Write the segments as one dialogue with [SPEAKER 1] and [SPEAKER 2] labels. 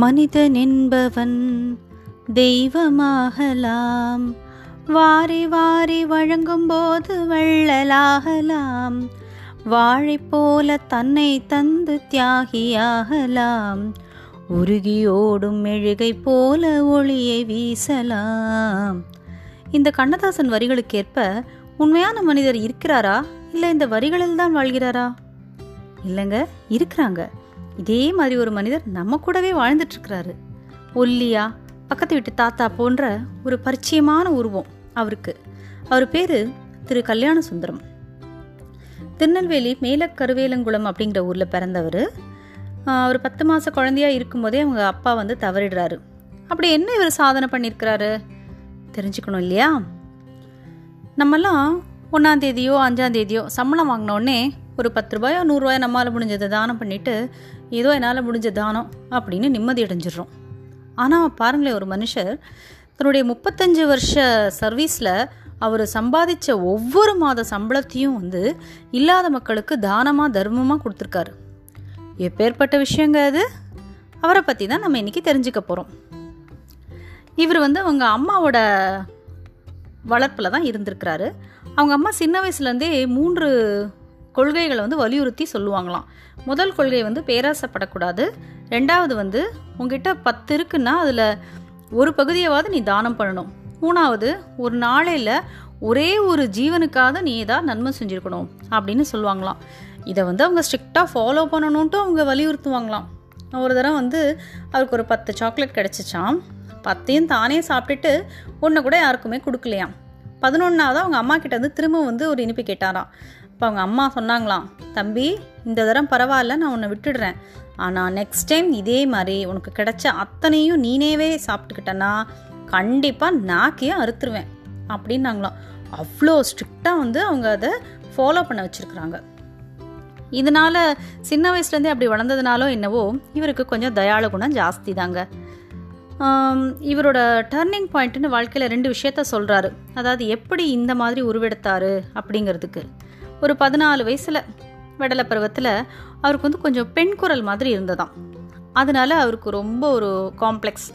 [SPEAKER 1] மனிதன் என்பவன் தெய்வமாகலாம். வாரி வாரி வழங்கும் போது வள்ளலாகலாம். வாழை போல தன்னை தந்து தியாகியாகலாம். உருகி ஓடும் மெழுகை போல ஒளியை வீசலாம். இந்த கண்ணதாசன் வரிகளுக்கேற்ப உண்மையான மனிதர் இருக்கிறாரா? இல்லை இந்த வரிகளில் தான் வாழ்கிறாரா? இல்லைங்க இருக்கிறாங்க. இதே மாதிரி ஒரு மனிதர் நம்ம கூடவே வாழ்ந்துட்டுருக்கிறாரு. ஒல்லியா பக்கத்து வீட்டு தாத்தா போன்ற ஒரு பரிச்சயமான உருவம் அவருக்கு. அவர் பேர் திரு. கல்யாண சுந்தரம் திருநெல்வேலி மேலக்கருவேலங்குளம் அப்படிங்கிற ஊரில் பிறந்தவர். அவர் பத்து மாத குழந்தையாக இருக்கும்போதே அவங்க அப்பா வந்து தவறிடுறாரு. அப்படி என்ன இவர் சாதனை பண்ணியிருக்கிறாரு? தெரிஞ்சுக்கணும் இல்லையா? நம்மெல்லாம் ஒன்றாந்தேதியோ அஞ்சாந்தேதியோ சம்பளம் வாங்கினோடனே ஒரு பத்து ரூபாயோ நூறுரூவாயோ நம்மளால் முடிஞ்சதை தானம் பண்ணிவிட்டு ஏதோ என்னால் முடிஞ்ச தானம் அப்படின்னு நிம்மதி அடைஞ்சிடுறோம். ஆனால் பாருங்களேன் ஒரு மனுஷர் தன்னுடைய முப்பத்தஞ்சு வருஷ சர்வீஸில் அவர் சம்பாதிச்ச ஒவ்வொரு மாத சம்பளத்தையும் வந்து இல்லாத மக்களுக்கு தானமாக தர்மமாக கொடுத்துருக்காரு. எப்பேற்பட்ட விஷயங்க அது? அவரை பற்றி தான் நம்ம இன்றைக்கி தெரிஞ்சுக்க போகிறோம் இவர் வந்து அவங்க அம்மாவோட வளர்ப்பில் தான் இருந்திருக்கிறாரு. அவங்க அம்மா சின்ன வயசுலேருந்தே மூன்று கொள்கைகளை வந்து வலியுறுத்தி சொல்லுவாங்களாம். முதல் கொள்கை வந்து பேராசைப்படக்கூடாது. ரெண்டாவது வந்து உங்ககிட்ட பத்து இருக்குன்னா அதில் ஒரு பகுதியாவது நீ தானம் பண்ணணும். மூணாவது ஒரு நாளையில் ஒரே ஒரு ஜீவனுக்காக நீ ஏதாவது நன்மை செஞ்சுருக்கணும் அப்படின்னு சொல்லுவாங்களாம். இதை வந்து அவங்க ஸ்ட்ரிக்டாக ஃபாலோ பண்ணணுன்ட்டு அவங்க வலியுறுத்துவாங்களாம். ஒரு தடவை வந்து அவருக்கு ஒரு பத்து சாக்லேட் கிடச்சிச்சான் பத்தையும் தானே சாப்பிட்டுட்டு ஒன்று கூட யாருக்குமே கொடுக்கலையாம். பதினொன்றாவது அவங்க அம்மா கிட்ட வந்து திரும்ப வந்து ஒரு இனிப்பு கேட்டாராம். இப்போ அவங்க அம்மா சொன்னாங்களாம் தம்பி இந்த தரம் பரவாயில்ல நான் உன்னை விட்டுடுறேன். ஆனால் நெக்ஸ்ட் டைம் இதே மாதிரி உனக்கு கிடைச்ச அத்தனையும் நீனேவே சாப்பிட்டுக்கிட்டனா கண்டிப்பாக நாக்கையே அறுத்துருவேன் அப்படின்னாங்களாம். அவ்வளோ ஸ்ட்ரிக்டாக வந்து அவங்க அதை ஃபாலோ பண்ண வச்சுருக்குறாங்க. இதனால் சின்ன வயசுலேருந்தே அப்படி வளர்ந்ததுனாலோ என்னவோ இவருக்கு கொஞ்சம் தயாள குணம் ஜாஸ்தி தாங்க இவரோட டர்னிங் பாயிண்ட்னு வாழ்க்கையில் ரெண்டு விஷயத்த சொல்கிறாரு அதாவது எப்படி இந்த மாதிரி உருவெடுத்தாரு அப்படிங்கிறதுக்கு. ஒரு பதினாலு வயசில் விடலை பருவத்தில் அவருக்கு வந்து கொஞ்சம் பெண் குரல் மாதிரி இருந்ததாம். அதனால அவருக்கு ரொம்ப ஒரு காம்ப்ளெக்ஸ்.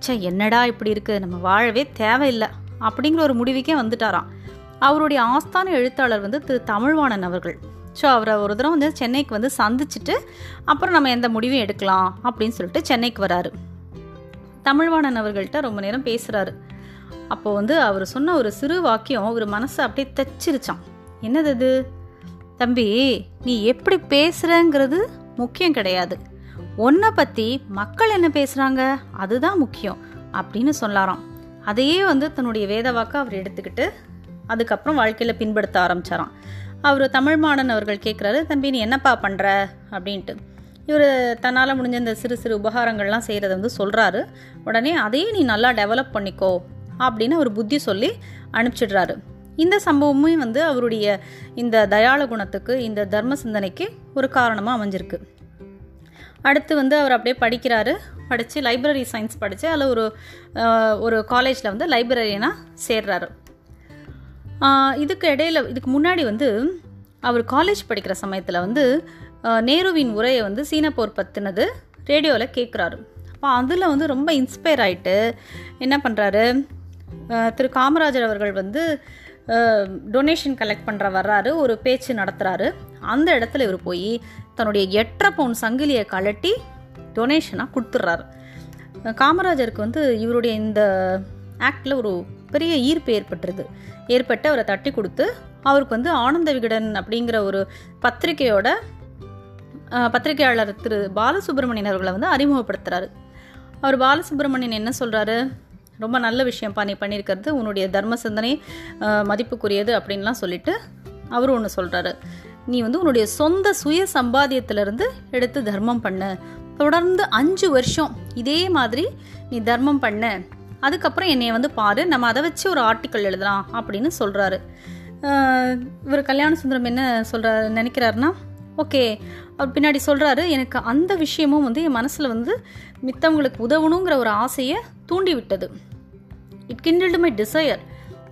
[SPEAKER 1] ச்சே என்னடா இப்படி இருக்குது நம்ம வாழவே தேவையில்லை அப்படிங்கிற ஒரு முடிவுக்கே வந்துட்டாராம். அவருடைய ஆஸ்தான எழுத்தாளர் வந்து திரு தமிழ்வாணன் அவர்கள். ஸோ அவரை ஒரு தடவை வந்து சென்னைக்கு வந்து சந்திச்சுட்டு அப்புறம் நம்ம எந்த முடிவும் எடுக்கலாம் அப்படின்னு சொல்லிட்டு சென்னைக்கு வராரு. தமிழ்வாணன் அவர்கள்ட்ட ரொம்ப நேரம் பேசுகிறாரு அப்போது வந்து அவர் சொன்ன ஒரு சிறு வாக்கியம் அவர் மனசை அப்படியே தச்சிருச்சான் என்னது அது? தம்பி நீ எப்படி பேசுகிறங்கிறது முக்கியம் கிடையாது. உன்னை பற்றி மக்கள் என்ன பேசுகிறாங்க அதுதான் முக்கியம் அப்படின்னு சொல்லாராம். அதையே வந்து தன்னுடைய வேதவாக்கை அவர் எடுத்துக்கிட்டு அதுக்கப்புறம் வாழ்க்கையில் பின்படுத்த ஆரம்பிச்சாராம். அவர் தமிழ்மாடன் அவர்கள் கேட்குறாரு தம்பி நீ என்னப்பா பண்ணுற அப்படின்ட்டு. இவர் தன்னால் முடிஞ்ச இந்த சிறு சிறு உபகாரங்கள்லாம் செய்கிறத வந்து சொல்கிறாரு உடனே அதையே நீ நல்லா டெவலப் பண்ணிக்கோ அப்படின்னு அவர் புத்தி சொல்லி அனுப்பிச்சிடுறாரு. இந்த சம்பவமும் வந்து அவருடைய இந்த தயாள குணத்துக்கு இந்த தர்ம சிந்தனைக்கு ஒரு காரணமாக அமைஞ்சிருக்கு. அடுத்து வந்து அவர் அப்படியே படிக்கிறாரு. படித்து லைப்ரரி சயின்ஸ் படித்து அதில் ஒரு ஒரு காலேஜில் வந்து லைப்ரரியனாக சேர்றாரு. இதுக்கு இடையில் இதுக்கு முன்னாடி வந்து அவர் காலேஜ் படிக்கிற சமயத்தில் வந்து நேருவின் உரையை வந்து சீன போர் பற்றினது ரேடியோவில் கேட்குறாரு அப்போ அதில் வந்து ரொம்ப இன்ஸ்பயர் ஆகிட்டு என்ன பண்ணுறாரு திரு காமராஜர் அவர்கள் வந்து டொனேஷன் கலெக்ட் பண்ணுற வர்றாரு ஒரு பேச்சு நடத்துகிறாரு அந்த இடத்துல இவர் போய் தன்னுடைய எட்டரை பவுன் சங்கிலியை கழட்டி டொனேஷனாக கொடுத்துட்றாரு காமராஜருக்கு வந்து இவருடைய இந்த ஆக்டில் ஒரு பெரிய ஈர்ப்பு ஏற்பட்டுருது. ஏற்பட்டு அவரை தட்டி கொடுத்து அவருக்கு வந்து ஆனந்த விகடன் அப்படிங்கிற ஒரு பத்திரிகையோட பத்திரிகையாளர் திரு பாலசுப்ரமணியன் அவர்களை வந்து அறிமுகப்படுத்துகிறாரு அவர் பாலசுப்ரமணியன் என்ன சொல்கிறாரு ரொம்ப நல்ல விஷயம்ப்பா நீ பண்ணியிருக்கிறது. உன்னுடைய தர்ம சிந்தனை மதிப்புக்குரியது அப்படின்லாம் சொல்லிட்டு அவர் ஒன்று சொல்கிறாரு நீ வந்து உன்னுடைய சொந்த சுய சம்பாதியத்திலிருந்து எடுத்து தர்மம் பண்ணு. தொடர்ந்து அஞ்சு வருஷம் இதே மாதிரி நீ தர்மம் பண்ண. அதுக்கப்புறம் என்னைய வந்து பாரு. நம்ம அதை வச்சு ஒரு ஆர்டிக்கல் எழுதலாம் அப்படின்னு சொல்கிறாரு இவர் கல்யாண சுந்தரம் என்ன சொல்கிறாரு நினைக்கிறாருன்னா ஓகே. அவர் பின்னாடி சொல்கிறாரு எனக்கு அந்த விஷயமும் வந்து என் மனசில் வந்து மித்தவங்களுக்கு உதவணுங்கிற ஒரு ஆசையை தூண்டி விட்டது இட் கிண்டில்டு மை டிசையர்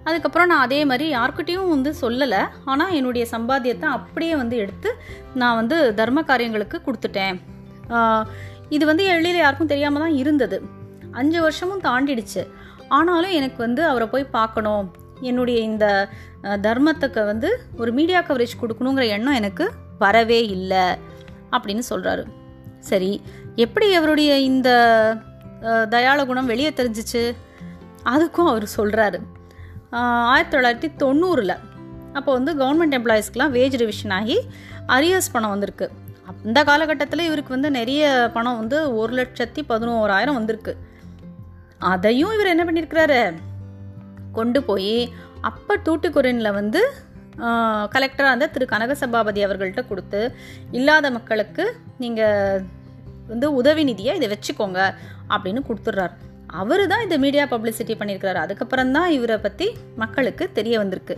[SPEAKER 1] அதுக்கப்புறம் நான் அதே மாதிரி யார்கிட்டயும் வந்து சொல்லலை. ஆனால் என்னுடைய சம்பாத்தியத்தை அப்படியே வந்து எடுத்து நான் வந்து தர்ம காரியங்களுக்கு கொடுத்துட்டேன். இது வந்து எழில் யாருக்கும் தெரியாமல் தான் இருந்தது. அஞ்சு வருஷமும் தாண்டிடுச்சு. ஆனாலும் எனக்கு வந்து அவரை போய் பார்க்கணும். என்னுடைய இந்த தர்மத்துக்கு வந்து ஒரு மீடியா கவரேஜ் கொடுக்கணுங்கிற எண்ணம் எனக்கு வரவே இல்லை அப்படின்னு சொல்கிறாரு சரி எப்படி அவருடைய இந்த தயாள குணம் வெளியே தெரிஞ்சிச்சு? அதுக்கும் அவர் சொல்கிறாரு ஆயிரத்தி தொள்ளாயிரத்தி தொண்ணூறில் அப்போ வந்து கவர்மெண்ட் எம்ப்ளாயீஸ்க்கெலாம் வேஜ் ரிவிஷன் ஆகி அரியர்ஸ் பணம் வந்திருக்கு. அந்த காலகட்டத்தில் இவருக்கு வந்து நிறைய பணம் வந்து ஒரு லட்சத்தி பதினோராயிரம் வந்திருக்கு. அதையும் இவர் என்ன பண்ணியிருக்கிறாரு கொண்டு போய் அப்போ தூட்டுக்குரனில் வந்து கலெக்டராக இருந்த திரு கனக சபாபதி அவர்கள்ட்ட கொடுத்து இல்லாத மக்களுக்கு நீங்கள் வந்து உதவி நிதியை இதை வச்சுக்கோங்க அப்படின்னு கொடுத்துட்றாரு. அவர் தான் இந்த மீடியா பப்ளிசிட்டி பண்ணியிருக்கிறாரு. அதுக்கப்புறம் தான் இவரை பற்றி மக்களுக்கு தெரிய வந்திருக்கு.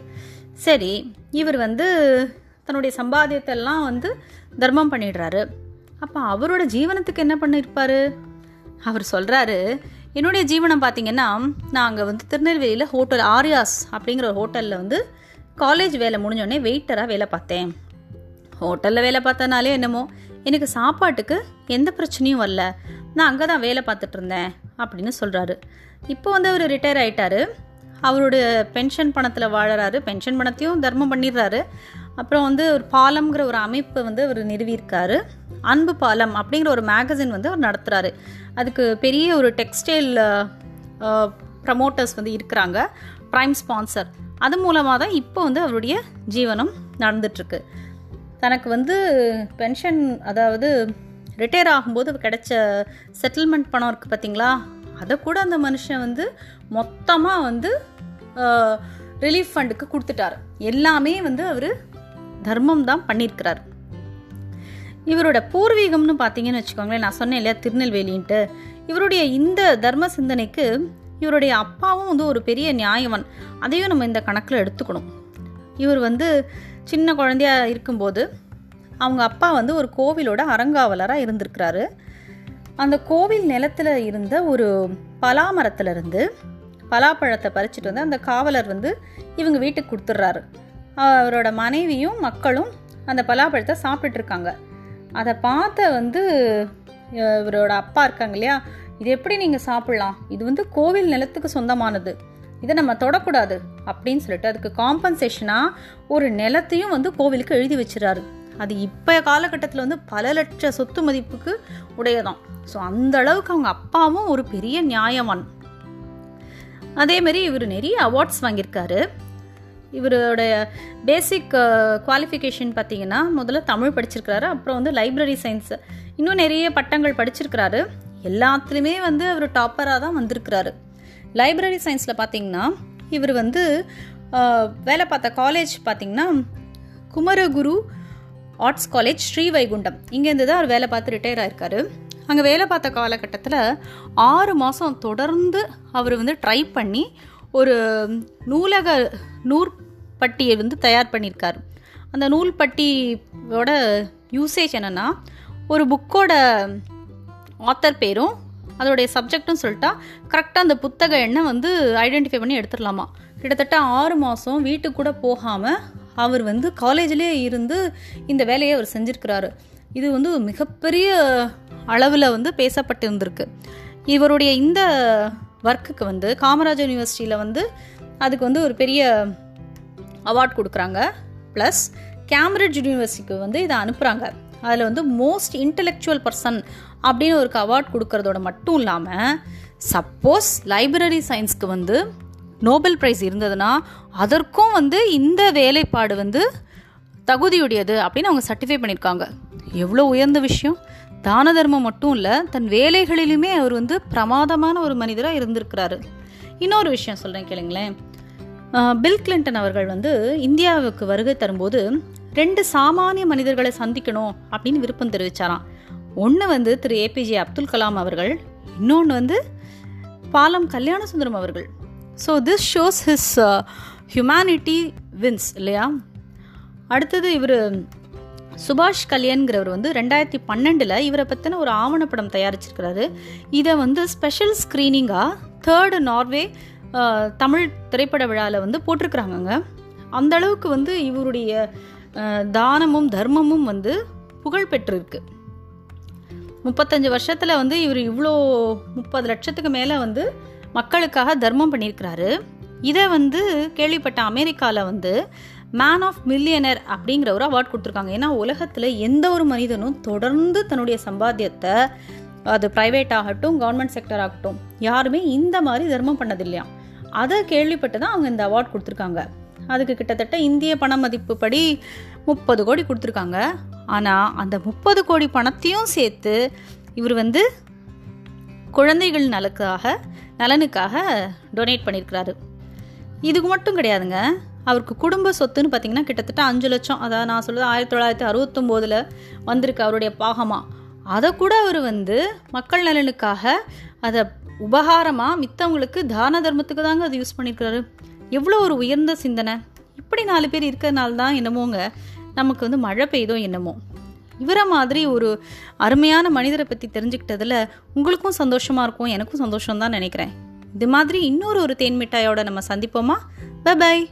[SPEAKER 1] சரி இவர் வந்து தன்னுடைய சம்பாதியத்தெல்லாம் வந்து தர்மம் பண்ணிடுறாரு. அப்போ அவரோட ஜீவனத்துக்கு என்ன பண்ணியிருப்பாரு? அவர் சொல்கிறாரு என்னுடைய ஜீவனம் பார்த்தீங்கன்னா நான் அங்கே வந்து திருநெல்வேலியில் ஹோட்டல் ஆரியாஸ் அப்படிங்கிற ஒரு ஹோட்டலில் வந்து காலேஜ் வேலை முடிஞ்சோடனே வெயிட்டராக வேலை பார்த்தேன். ஹோட்டலில் வேலை பார்த்தனாலே என்னமோ எனக்கு சாப்பாட்டுக்கு எந்த பிரச்சனையும் வரல. நான் அங்கே தான் வேலை பார்த்துட்டு இருந்தேன் அப்படின்னு சொல்கிறாரு இப்போ வந்து அவர் ரிட்டையர் ஆயிட்டாரு. அவரோட பென்ஷன் பணத்தில் வாழறாரு. பென்ஷன் பணத்தையும் தர்மம் பண்ணிடுறாரு. அப்புறம் வந்து ஒரு பாலம்ங்கிற ஒரு அமைப்பை வந்து அவர் நிறுவியிருக்காரு. அன்பு பாலம் அப்படிங்கிற ஒரு மேகசின் வந்து அவர் நடத்துகிறாரு அதுக்கு பெரிய ஒரு டெக்ஸ்டைல் ப்ரமோட்டர்ஸ் வந்து இருக்கிறாங்க. ப்ரைம் ஸ்பான்சர் அது மூலமாக தான் இப்போ வந்து அவருடைய ஜீவனம் நடந்துட்டுருக்கு தனக்கு வந்து பென்ஷன் அதாவது ரிட்டையர் ஆகும்போது கிடைச்ச செட்டில்மெண்ட் பணம் இருக்குது பார்த்தீங்களா அதை கூட அந்த மனுஷன் வந்து மொத்தமாக வந்து ரிலீஃப் ஃபண்டுக்கு கொடுத்துட்டார். எல்லாமே வந்து அவர் தர்மம் தான் பண்ணியிருக்கிறார் இவரோட பூர்வீகம்னு பார்த்தீங்கன்னு வச்சுக்கோங்களேன் நான் சொன்னேன் இல்லையா திருநெல்வேலின்ட்டு. இவருடைய இந்த தர்ம சிந்தனைக்கு இவருடைய அப்பாவும் வந்து ஒரு பெரிய நியாயவன். அதையும் நம்ம இந்த கணக்கில் எடுத்துக்கணும். இவர் வந்து சின்ன குழந்தையாக இருக்கும்போது அவங்க அப்பா வந்து ஒரு கோவிலோட அறங்காவலராக இருந்திருக்கிறாரு. அந்த கோவில் நிலத்தில் இருந்த ஒரு பலாமரத்துலேருந்து பலாப்பழத்தை பறிச்சுட்டு வந்து அந்த காவலர் வந்து இவங்க வீட்டுக்கு கொடுத்துட்றாரு அவரோட மனைவியும் மக்களும் அந்த பலாப்பழத்தை சாப்பிட்டுருக்காங்க அதை பார்த்த வந்து இவரோட அப்பா இருக்காங்க இல்லையா? இது எப்படி நீங்கள் சாப்பிட்லாம்? இது வந்து கோவில் நிலத்துக்கு சொந்தமானது. இதை நம்ம தொடக்கூடாது. அப்படின்னு சொல்லிட்டு அதுக்கு காம்பன்சேஷனாக ஒரு நிலத்தையும் வந்து கோவிலுக்கு எழுதி வச்சுறாரு அது இப்போ காலகட்டத்தில் வந்து பல லட்ச சொத்து மதிப்புக்கு உடையதான். ஸோ அந்த அளவுக்கு அவங்க அப்பாவும் ஒரு பெரிய நியாயவான். அதேமாரி இவர் நிறைய அவார்ட்ஸ் வாங்கியிருக்காரு. இவருடைய பேசிக் குவாலிஃபிகேஷன் uh, பார்த்தீங்கன்னா முதல்ல தமிழ் படிச்சிருக்கிறாரு அப்புறம் வந்து லைப்ரரி சயின்ஸ் இன்னும் நிறைய பட்டங்கள் படிச்சிருக்கிறாரு. எல்லாத்துலேயுமே வந்து அவர் டாப்பராக தான் வந்திருக்கிறாரு. லைப்ரரி சயின்ஸில் பார்த்தீங்கன்னா இவர் வந்து வேலை பார்த்த காலேஜ் பார்த்தீங்கன்னா குமரகுரு ஆர்ட்ஸ் காலேஜ் ஸ்ரீவைகுண்டம். இங்கேருந்து தான் அவர் வேலை பார்த்து ரிட்டையர் ஆயிருக்காரு. அங்கே வேலை பார்த்த காலகட்டத்தில் ஆறு மாதம் தொடர்ந்து அவர் வந்து ட்ரை பண்ணி ஒரு நூலக நூற்பட்டியை வந்து தயார் பண்ணியிருக்கார். அந்த நூல்பட்டியோட யூசேஜ் என்னென்னா ஒரு புக்கோட ஆத்தர் பேரும் அதோடைய சப்ஜெக்ட்னு சொல்லிட்டா கரெக்டாக அந்த புத்தக எண்ணை வந்து ஐடென்டிஃபை பண்ணி எடுத்துடலாமா? கிட்டத்தட்ட ஆறு மாதம் வீட்டுக்கு கூட போகாமல் அவர் வந்து காலேஜ்லேயே இருந்து இந்த வேலையை அவர் செஞ்சுருக்கிறாரு. இது வந்து மிகப்பெரிய அளவில் வந்து பேசப்பட்டு இருந்திருக்கு. இவருடைய இந்த ஒர்க்குக்கு வந்து காமராஜர் யூனிவர்சிட்டியில் வந்து அதுக்கு வந்து ஒரு பெரிய அவார்ட் கொடுக்குறாங்க. ப்ளஸ் கேம்பிரிட்ஜ் யூனிவர்சிட்டிக்கு வந்து இதை அனுப்புகிறாங்க அதில் வந்து மோஸ்ட் இன்டெலெக்சுவல் பர்சன் அப்படின்னு ஒரு அவார்ட் கொடுக்கறதோட மட்டும் இல்லாமல் சப்போஸ் லைப்ரரி சயின்ஸ்க்கு வந்து நோபல் ப்ரைஸ் இருந்ததுன்னா அதற்கும் வந்து இந்த வேலைப்பாடு வந்து தகுதியுடையது அப்படின்னு அவங்க சர்டிஃபை பண்ணியிருக்காங்க. எவ்வளோ உயர்ந்த விஷயம். தான தர்மம் மட்டும் இல்லை தன் வேலைகளிலுமே அவர் வந்து பிரமாதமான ஒரு மனிதராக இருந்திருக்கிறாரு. இன்னொரு விஷயம் சொல்கிறேன் கேளுங்களேன். பில் கிளின்டன் அவர்கள் வந்து இந்தியாவுக்கு வருகை தரும்போது ரெண்டு சாமானிய மனிதர்களை சந்திக்கணும் அப்படின்னு விருப்பம் தெரிவிச்சாராம். ஒன்று வந்து திரு ஏபிஜே அப்துல் கலாம் அவர்கள் இன்னொன்று வந்து பாலம் கல்யாண சுந்தரம் அவர்கள் so this shows his humanity wins இல்லையா? அடுத்தது இவர் சுபாஷ் கல்யாண்கிறவர் வந்து ரெண்டாயிரத்தி பன்னெண்டில் இவரை பற்றின ஒரு ஆவணப்படம் தயாரிச்சிருக்கிறாரு. இதை வந்து ஸ்பெஷல் ஸ்க்ரீனிங்காக தேர்டு நார்வே தமிழ் திரைப்பட விழாவில் வந்து போட்டிருக்கிறாங்கங்க. அந்த அளவுக்கு வந்து இவருடைய uh, தானமும் தர்மமும் வந்து புகழ் பெற்றிருக்கு முப்பத்தஞ்சு வருஷத்தில் வந்து இவர் இவ்வளோ முப்பது லட்சத்துக்கு மேலே வந்து மக்களுக்காக தர்மம் பண்ணியிருக்கிறாரு. இதை வந்து கேள்விப்பட்ட அமெரிக்காவில் வந்து மேன் ஆஃப் மில்லியனர் அப்படிங்கிற ஒரு அவார்ட் கொடுத்துருக்காங்க. ஏன்னா உலகத்தில் எந்த ஒரு மனிதனும் தொடர்ந்து தன்னுடைய சம்பாத்தியத்தை அது ப்ரைவேட் ஆகட்டும் கவர்மெண்ட் செக்டர் ஆகட்டும் யாருமே இந்த மாதிரி தர்மம் பண்ணதில்லையா அதை கேள்விப்பட்டு தான் அவங்க இந்த அவார்ட் கொடுத்துருக்காங்க. அதுக்கு கிட்டத்தட்ட இந்திய பண மதிப்பு படி முப்பது கோடி கொடுத்துருக்காங்க. ஆனால் அந்த முப்பது கோடி பணத்தையும் சேர்த்து இவர் வந்து குழந்தைகள் நலனுக்காக நலனுக்காக டொனேட் பண்ணியிருக்கிறாரு இதுக்கு மட்டும் கிடையாதுங்க. அவருக்கு குடும்ப சொத்துன்னு பார்த்தீங்கன்னா கிட்டத்தட்ட அஞ்சு லட்சம். அதாவது நான் சொல்கிறது ஆயிரத்தி தொள்ளாயிரத்தி அறுபத்தொம்போதில் வந்திருக்கு அவருடைய பாகமாக அதை கூட அவர் வந்து மக்கள் நலனுக்காக அதை உபகாரமாக மித்தவங்களுக்கு தான தர்மத்துக்கு தாங்க அது யூஸ் பண்ணியிருக்கிறாரு எவ்வளோ ஒரு உயர்ந்த சிந்தனை. இப்படி நாலு பேர் இருக்கிறதுனால தான் என்னமோங்க நமக்கு வந்து மழை பெய்தோ என்னமோ. இவரை மாதிரி ஒரு அருமையான மனிதரை பற்றி தெரிஞ்சுக்கிட்டதில் உங்களுக்கும் சந்தோஷமாக இருக்கும் எனக்கும் சந்தோஷம் தான் நினைக்கிறேன். இது மாதிரி இன்னொரு ஒரு தேன் மிட்டாயோட நம்ம சந்திப்போமா? பை